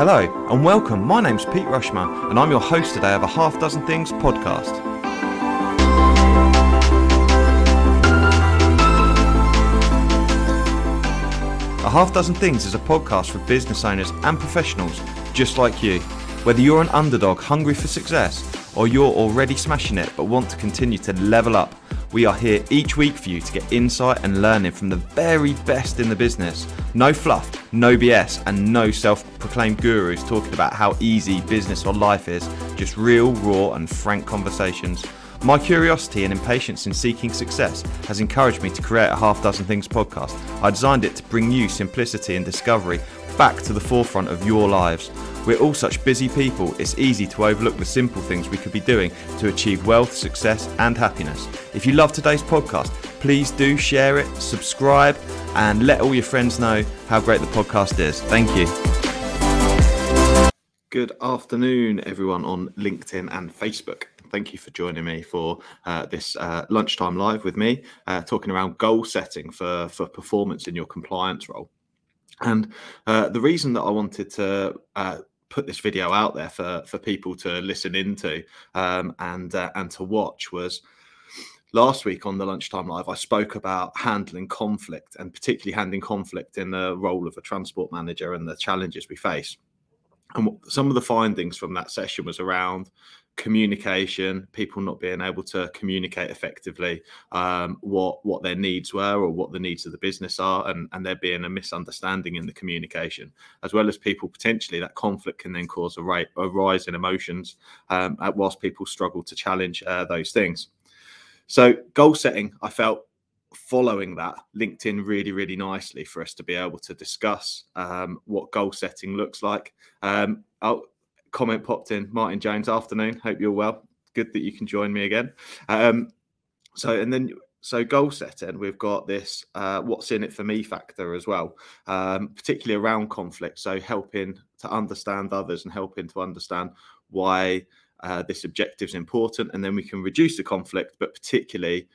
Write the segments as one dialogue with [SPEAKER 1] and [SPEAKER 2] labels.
[SPEAKER 1] Hello and welcome. My name's Pete Rushmer and I'm your host today of a Half Dozen Things podcast. A Half Dozen Things is a podcast for business owners and professionals just like you. Whether you're an underdog hungry for success or you're already smashing it but want to continue to level up, we are here each week for you to get insight and learning from the very best in the business. No fluff, no BS, and no self proclaimed gurus talking about how easy business or life is, just real, raw, and frank conversations. My curiosity and impatience in seeking success has encouraged me to create a half dozen things podcast. I designed it to bring you simplicity and discovery back to the forefront of your lives. We're all such busy people, it's easy to overlook the simple things we could be doing to achieve wealth, success, and happiness. If you love today's podcast, please do share it, subscribe, and let all your friends know how great the podcast is. Thank you. Good afternoon, everyone on LinkedIn and Facebook. Thank you for joining me for uh, this uh, lunchtime live with me, uh, talking around goal setting for, for performance in your compliance role. And uh, the reason that I wanted to uh, put this video out there for for people to listen into um, and uh, and to watch was last week on the lunchtime live i spoke about handling conflict and particularly handling conflict in the role of a transport manager and the challenges we face. And some of the findings from that session was around communication, people not being able to communicate effectively um, what what their needs were or what the needs of the business are, and, and there being a misunderstanding in the communication, as well as people potentially that conflict can then cause a, rate, a rise in emotions, um, whilst people struggle to challenge uh, those things. So goal setting, I felt following that linked in really really nicely for us to be able to discuss um, what goal setting looks like um, comment popped in. Martin Jones, afternoon. Hope you're well. Good that you can join me again. Um, so, and then so goal setting, we've got this uh, what's in it for me factor as well, um, particularly around conflict. So helping to understand others and helping to understand why uh, this objective is important, and then we can reduce the conflict. But particularly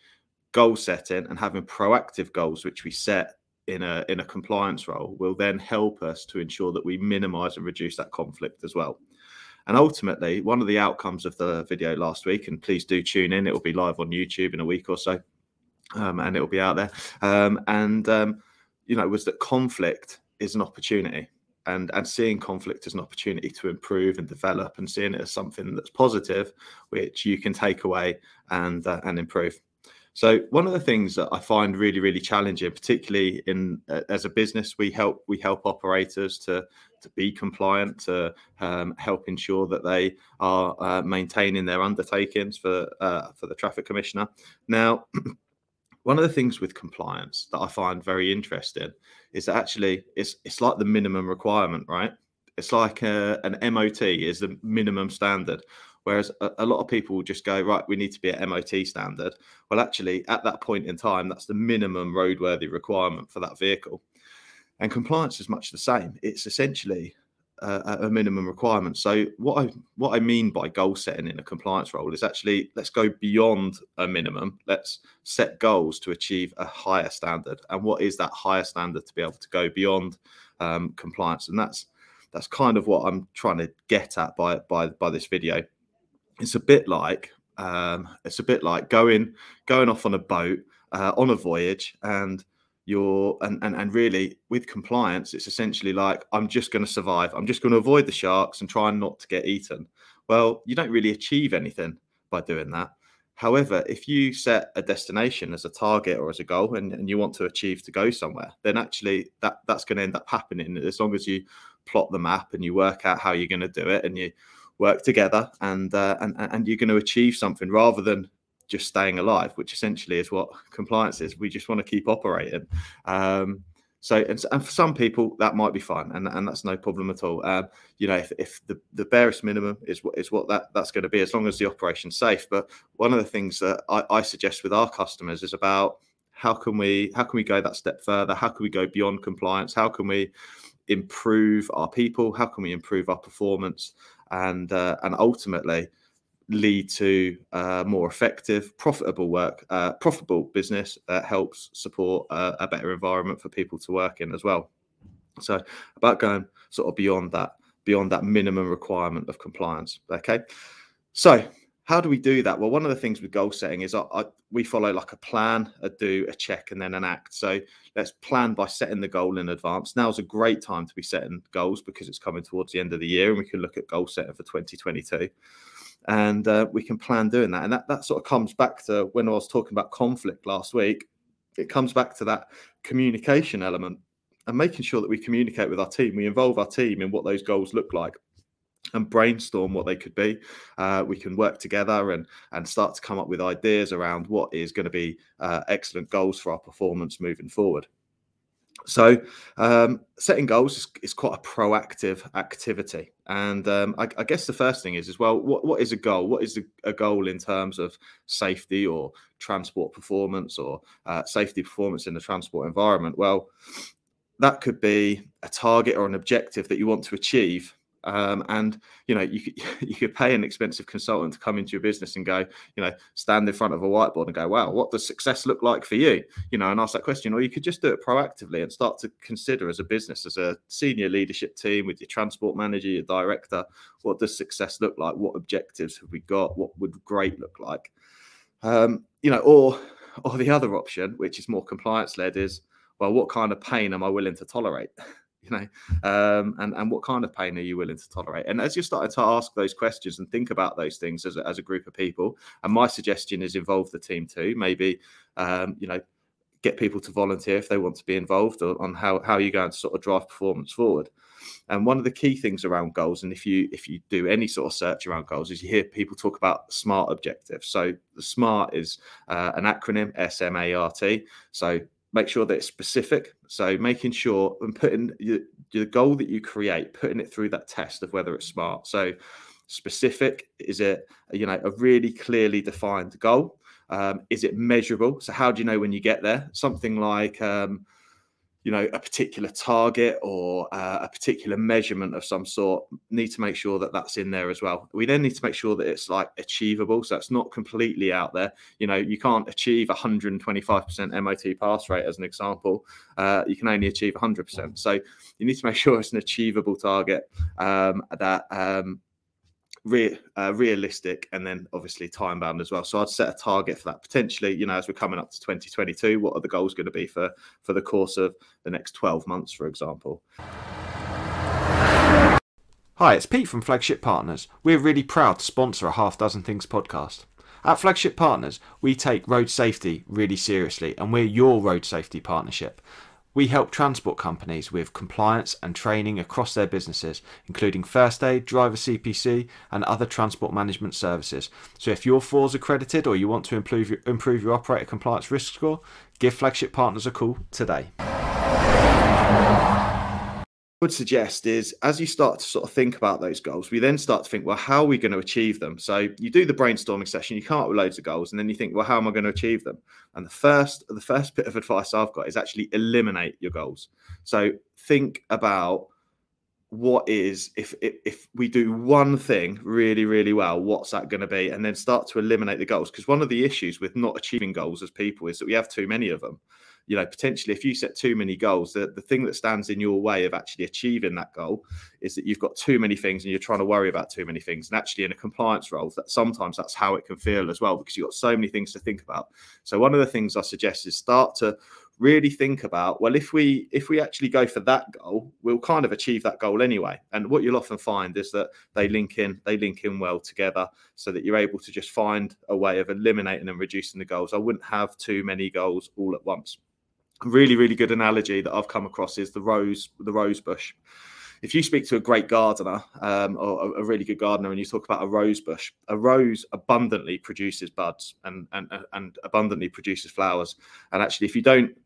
[SPEAKER 1] goal setting and having proactive goals, which we set in a in a compliance role, will then help us to ensure that we minimise and reduce that conflict as well. And ultimately, one of the outcomes of the video last week, and please do tune in, it will be live on YouTube in a week or so, um, and it will be out there. Um, and, um, you know, was that conflict is an opportunity. And, and seeing conflict as an opportunity to improve and develop and seeing it as something that's positive, which you can take away and uh, and improve. So one of the things that I find really, really challenging, particularly in uh, as a business, we help we help operators to to be compliant, to um, help ensure that they are uh, maintaining their undertakings for uh, for the traffic commissioner. Now. one of the things with compliance that I find very interesting is that actually it's it's like the minimum requirement, right? It's like a, uh, an MOT is the minimum standard. Whereas a, a, lot of people just go, right, we need to be at MOT standard. Well, actually, at that point in time, that's the minimum roadworthy requirement for that vehicle. And compliance is much the same. It's essentially a, a minimum requirement. So what I what I mean by goal setting in a compliance role is actually let's go beyond a minimum. Let's set goals to achieve a higher standard. And what is that higher standard to be able to go beyond um, compliance? And that's that's kind of what I'm trying to get at by by by this video it's a bit like um, it's a bit like going going off on a boat uh, on a voyage and you're and, and and really with compliance it's essentially like i'm just going to survive. I'm just going to avoid the sharks and try not to get eaten. Well you don't really achieve anything by doing that. However if you set a destination as a target or as a goal and, and you want to achieve to go somewhere then actually that that's going to end up happening. As long as you plot the map and you work out how you're going to do it and you work together and uh, and and you're going to achieve something rather than just staying alive, which essentially is what compliance is. We just want to keep operating. Um, so, and, and, for some people that might be fine, and, and that's no problem at all. Um, you know, if, if the, the barest minimum is what is what that that's going to be, as long as the operation's safe. But one of the things that I, I suggest with our customers is about how can we how can we go that step further? How can we go beyond compliance? How can we improve our people? How can we improve our performance? and uh, and ultimately lead to uh, more effective, profitable work, uh, profitable business that helps support a, a better environment for people to work in as well. So about going sort of beyond that beyond that minimum requirement of compliance. Okay. So how do we do that? Well, one of the things with goal setting is I, I, we follow like a plan, a do, a check, and then an act. So let's plan by setting the goal in advance. Now is a great time to be setting goals because it's coming towards the end of the year, and we can look at goal setting for 2022, and uh, we can plan doing that. And that that sort of comes back to when I was talking about conflict last week. It comes back to that communication element and making sure that we communicate with our team. We involve our team in what those goals look like and brainstorm what they could be. Uh, we can work together and and start to come up with ideas around what is going to be uh, excellent goals for our performance moving forward. So, um, setting goals is, is, quite a proactive activity, and um, I, I, guess the first thing is as well, what, what is a goal? What is a, a goal in terms of safety or transport performance or uh, safety performance in the transport environment? Well, that could be a target or an objective that you want to achieve um, and you know, you could you could pay an expensive consultant to come into your business and go, you know, stand in front of a whiteboard and go, "Wow, what does success look like for you?" You know, and ask that question. Or you could just do it proactively and start to consider as a business, as a senior leadership team with your transport manager, your director, what does success look like? What objectives have we got? What would great look like? Um, you know, or or the other option, which is more compliance led, is well, what kind of pain am I willing to tolerate? you know? Um, and and what kind of pain are you willing to tolerate? And as you're starting to ask those questions and think about those things as a, as a group of people and my suggestion is involve the team too maybe um, you know get people to volunteer if they want to be involved on how how you're going to sort of drive performance forward. And one of the key things around goals and if you if you do any sort of search around goals is you hear people talk about smart objectives so the smart is uh, an acronym s-m-a-r-t so make sure that it's specific. So making sure and putting your, your goal that you create, putting it through that test of whether it's smart. So specific is it you know a really clearly defined goal? Um, is it measurable? So how do you know when you get there? Something like um, you know a particular target or uh, a particular measurement of some sort need to make sure that that's in there as well. We then need to make sure that it's like achievable so it's not completely out there. You know you can't achieve 125% mot pass rate as an example. Uh, you can only achieve 100% so you need to make sure it's an achievable target um, that um, re- uh, realistic and then obviously time bound as well. So I'd set a target for that. Potentially, you know, as we're coming up to 2022, what are the goals going to be for for the course of the next 12 months, for example?
[SPEAKER 2] Hi, it's Pete from Flagship Partners. We're really proud to sponsor a Half Dozen Things podcast. At Flagship Partners, we take road safety really seriously and we're your road safety partnership. We help transport companies with compliance and training across their businesses, including first aid, driver CPC, and other transport management services. So if you're FORS accredited or you want to improve your, improve your operator compliance risk score, give Flagship Partners a call today
[SPEAKER 1] would suggest is as you start to sort of think about those goals, we then start to think, well, how are we going to achieve them? So you do the brainstorming session, you come up with loads of goals, and then you think, well, how am I going to achieve them? And the first, the first bit of advice I've got is actually eliminate your goals. So think about what is if if, if we do one thing really really well what's that going to be and then start to eliminate the goals because one of the issues with not achieving goals as people is that we have too many of them you know, potentially if you set too many goals, the, the thing that stands in your way of actually achieving that goal is that you've got too many things and you're trying to worry about too many things. And actually in a compliance role, that sometimes that's how it can feel as well, because you've got so many things to think about. So one of the things I suggest is start to really think about well if we if we actually go for that goal we'll kind of achieve that goal anyway and what you'll often find is that they link in they link in well together so that you're able to just find a way of eliminating and reducing the goals i wouldn't have too many goals all at once really really good analogy that i've come across is the rose the rose bush. If you speak to a great gardener um, or a really good gardener and you talk about a rose bush a rose abundantly produces buds and and and abundantly produces flowers. And actually if you don't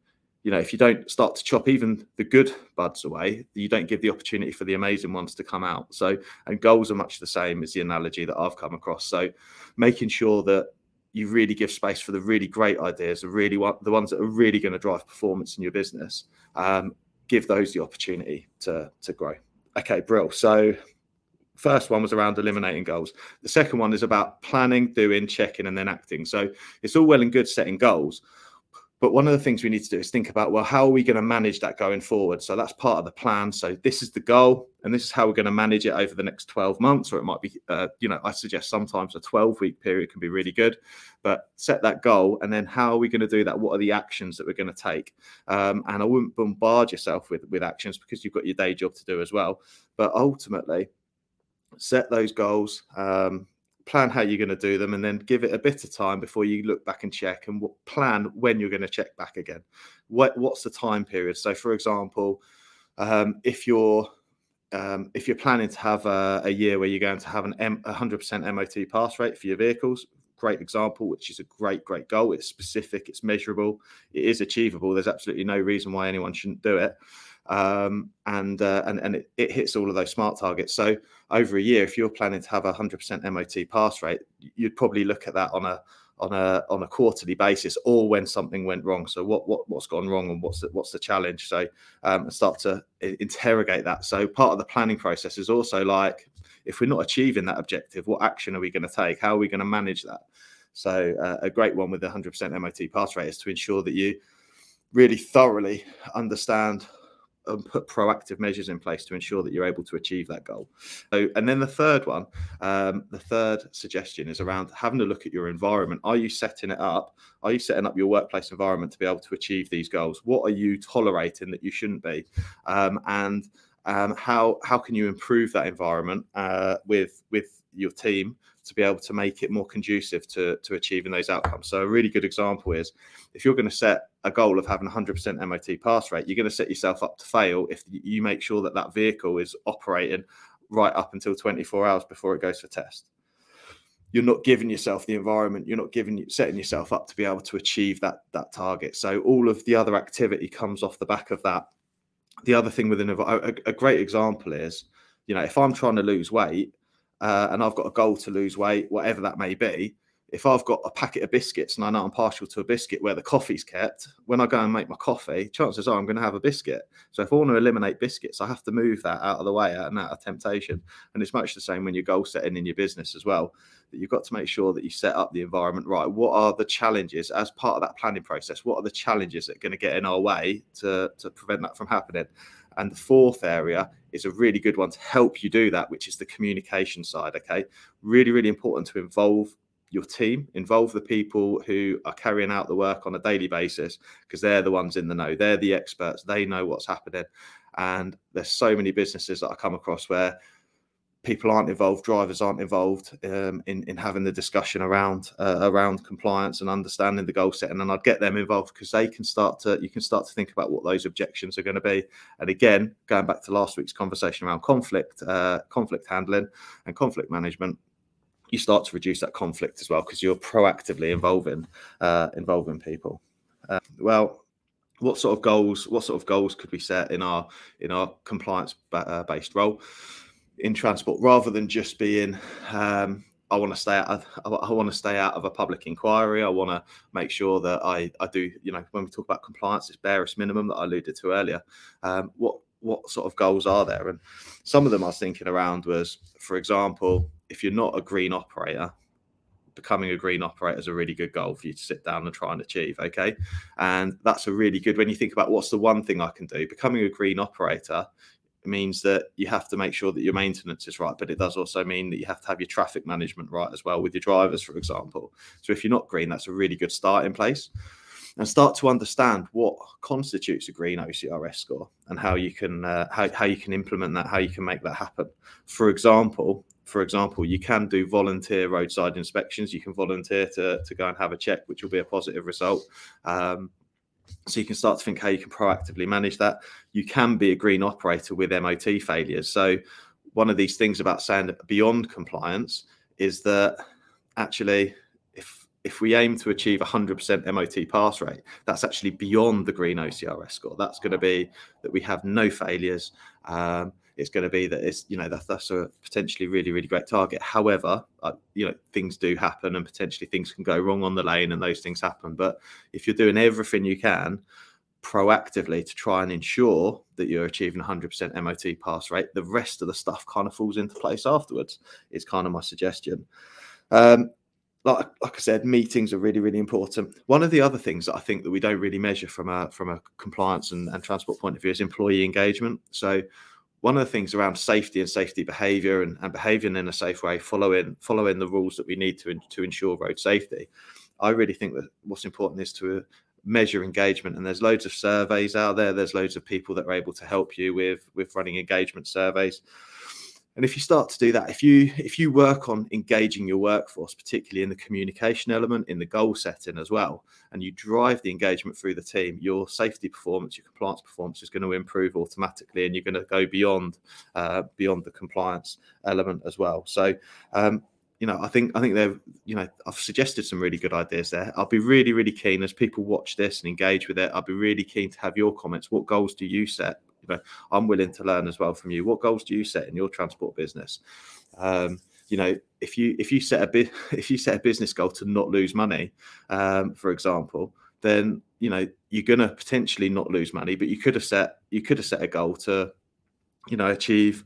[SPEAKER 1] you know if you don't start to chop even the good buds away you don't give the opportunity for the amazing ones to come out. So and goals are much the same as the analogy that i've come across. So making sure that you really give space for the really great ideas, the really the ones that are really going to drive performance in your business. Um, give those the opportunity to to grow. Okay, Brill. So first one was around eliminating goals. The second one is about planning, doing, checking, and then acting. So it's all well and good setting goals, but one of the things we need to do is think about well how are we going to manage that going forward? So that's part of the plan. So this is the goal and this is how we're going to manage it over the next 12 months or it might be uh, you know i suggest sometimes a 12 week period can be really good. But set that goal and then how are we going to do that? What are the actions that we're going to take? Um, and i wouldn't bombard yourself with with actions because you've got your day job to do as well. But ultimately set those goals um, plan how you're going to do them and then give it a bit of time before you look back and check and plan when you're going to check back again. What what's the time period? So for example um, if you're um, if you're planning to have a, a, year where you're going to have an M, 100% MOT pass rate for your vehicles, great example, which is a great, great goal. It's specific, it's measurable, it is achievable. There's absolutely no reason why anyone shouldn't do it um, and uh, and and it, it, hits all of those smart targets. So over a year, if you're planning to have a hundred percent MOT pass rate, you'd probably look at that on a on a on a quarterly basis, or when something went wrong. So what what what's gone wrong and what's the, what's the challenge? So um, start to interrogate that. So part of the planning process is also like if we're not achieving that objective, what action are we going to take? How are we going to manage that? So uh, a great one with the 100% MOT pass rate is to ensure that you really thoroughly understand and put proactive measures in place to ensure that you're able to achieve that goal. So, and then the third one, um, the third suggestion is around having a look at your environment. Are you setting it up? Are you setting up your workplace environment to be able to achieve these goals? What are you tolerating that you shouldn't be? Um, and um, how how can you improve that environment uh, with with your team to be able to make it more conducive to, to achieving those outcomes. So a really good example is if you're going to set a goal of having 100% MOT pass rate, you're going to set yourself up to fail if you make sure that that vehicle is operating right up until 24 hours before it goes for test. You're not giving yourself the environment. You're not giving setting yourself up to be able to achieve that that target. So all of the other activity comes off the back of that. The other thing within a, a great example is, you know, if I'm trying to lose weight, uh, and I've got a goal to lose weight, whatever that may be, if I've got a packet of biscuits and I know I'm partial to a biscuit where the coffee's kept, when I go and make my coffee, chances are I'm going to have a biscuit. So if I want to eliminate biscuits, I have to move that out of the way and out of temptation. And it's much the same when you're goal setting in your business as well. That you've got to make sure that you set up the environment right. What are the challenges as part of that planning process? What are the challenges that are going to get in our way to, to prevent that from happening? And the fourth area is a really good one to help you do that, which is the communication side. Okay. Really, really important to involve your team, involve the people who are carrying out the work on a daily basis because they're the ones in the know. They're the experts. They know what's happening. And there's so many businesses that I come across where people aren't involved, drivers aren't involved um, in in having the discussion around uh, around compliance and understanding the goal setting. And I'd get them involved because they can start to you can start to think about what those objections are going to be. And again, going back to last week's conversation around conflict, uh, conflict handling, and conflict management. You start to reduce that conflict as well because you're proactively involving uh, involving people. Uh, well, what sort of goals? What sort of goals could we set in our in our compliance uh, based role? In transport rather than just being um, I want to stay out. Of, I want to stay out of a public inquiry. I want to make sure that I, I do. You know, when we talk about compliance, it's barest minimum that I alluded to earlier. Um, what what sort of goals are there? And some of them I was thinking around was, for example, if you're not a green operator, becoming a green operator is a really good goal for you to sit down and try and achieve. Okay, and that's a really good when you think about what's the one thing I can do. Becoming a green operator means that you have to make sure that your maintenance is right, but it does also mean that you have to have your traffic management right as well with your drivers, for example. So if you're not green, that's a really good start in place. And start to understand what constitutes a green OCRS score and how you can uh, how, how you can implement that, how you can make that happen. For example, for example, you can do volunteer roadside inspections. You can volunteer to, to go and have a check, which will be a positive result. Um, so you can start to think how you can proactively manage that. You can be a green operator with MOT failures. So one of these things about saying beyond compliance is that actually if if we aim to achieve 100% MOT pass rate, that's actually beyond the green OCRS score. That's going to be that we have no failures. Um, it's going to be that it's you know that, that's a potentially really really great target. However, uh, you know things do happen and potentially things can go wrong on the lane and those things happen. But if you're doing everything you can proactively to try and ensure that you're achieving 100% MOT pass rate, the rest of the stuff kind of falls into place afterwards. Is kind of my suggestion. Um, like like I said, meetings are really really important. One of the other things that I think that we don't really measure from a from a compliance and, and transport point of view is employee engagement. So one of the things around safety and safety behavior and, and behaving in a safe way, following following the rules that we need to to ensure road safety. I really think that what's important is to uh, measure engagement and there's loads of surveys out there there's loads of people that are able to help you with with running engagement surveys and if you start to do that if you if you work on engaging your workforce particularly in the communication element in the goal setting as well and you drive the engagement through the team your safety performance your compliance performance is going to improve automatically and you're going to go beyond uh, beyond the compliance element as well so um, you know, I think I think they've, you know, I've suggested some really good ideas there. I'll be really, really keen as people watch this and engage with it. I'll be really keen to have your comments. What goals do you set? You know, I'm willing to learn as well from you. What goals do you set in your transport business? Um, you know, if you if you set a bit if you set a business goal to not lose money, um, for example, then you know you're to potentially not lose money, but you could have set you could have set a goal to, you know, achieve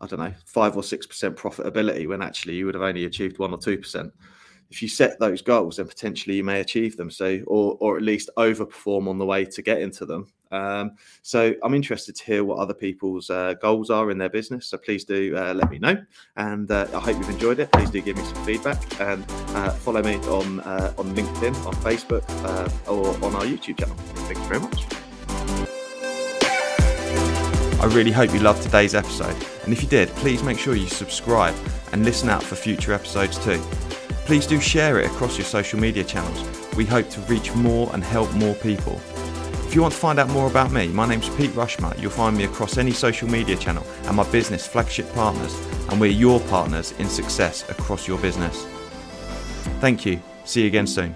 [SPEAKER 1] I don't know, five or six percent profitability when actually you would have only achieved one or two percent. If you set those goals, then potentially you may achieve them. So, or or at least overperform on the way to get into them. Um, so, I'm interested to hear what other people's uh, goals are in their business. So, please do uh, let me know. And uh, I hope you've enjoyed it. Please do give me some feedback and uh, follow me on uh, on LinkedIn, on Facebook, uh, or on our YouTube channel. Thank you very much.
[SPEAKER 2] I really hope you loved today's episode, and if you did, please make sure you subscribe and listen out for future episodes too. Please do share it across your social media channels. We hope to reach more and help more people. If you want to find out more about me, my name's Pete Rushmer. You'll find me across any social media channel and my business Flagship Partners, and we're your partners in success across your business. Thank you. See you again soon.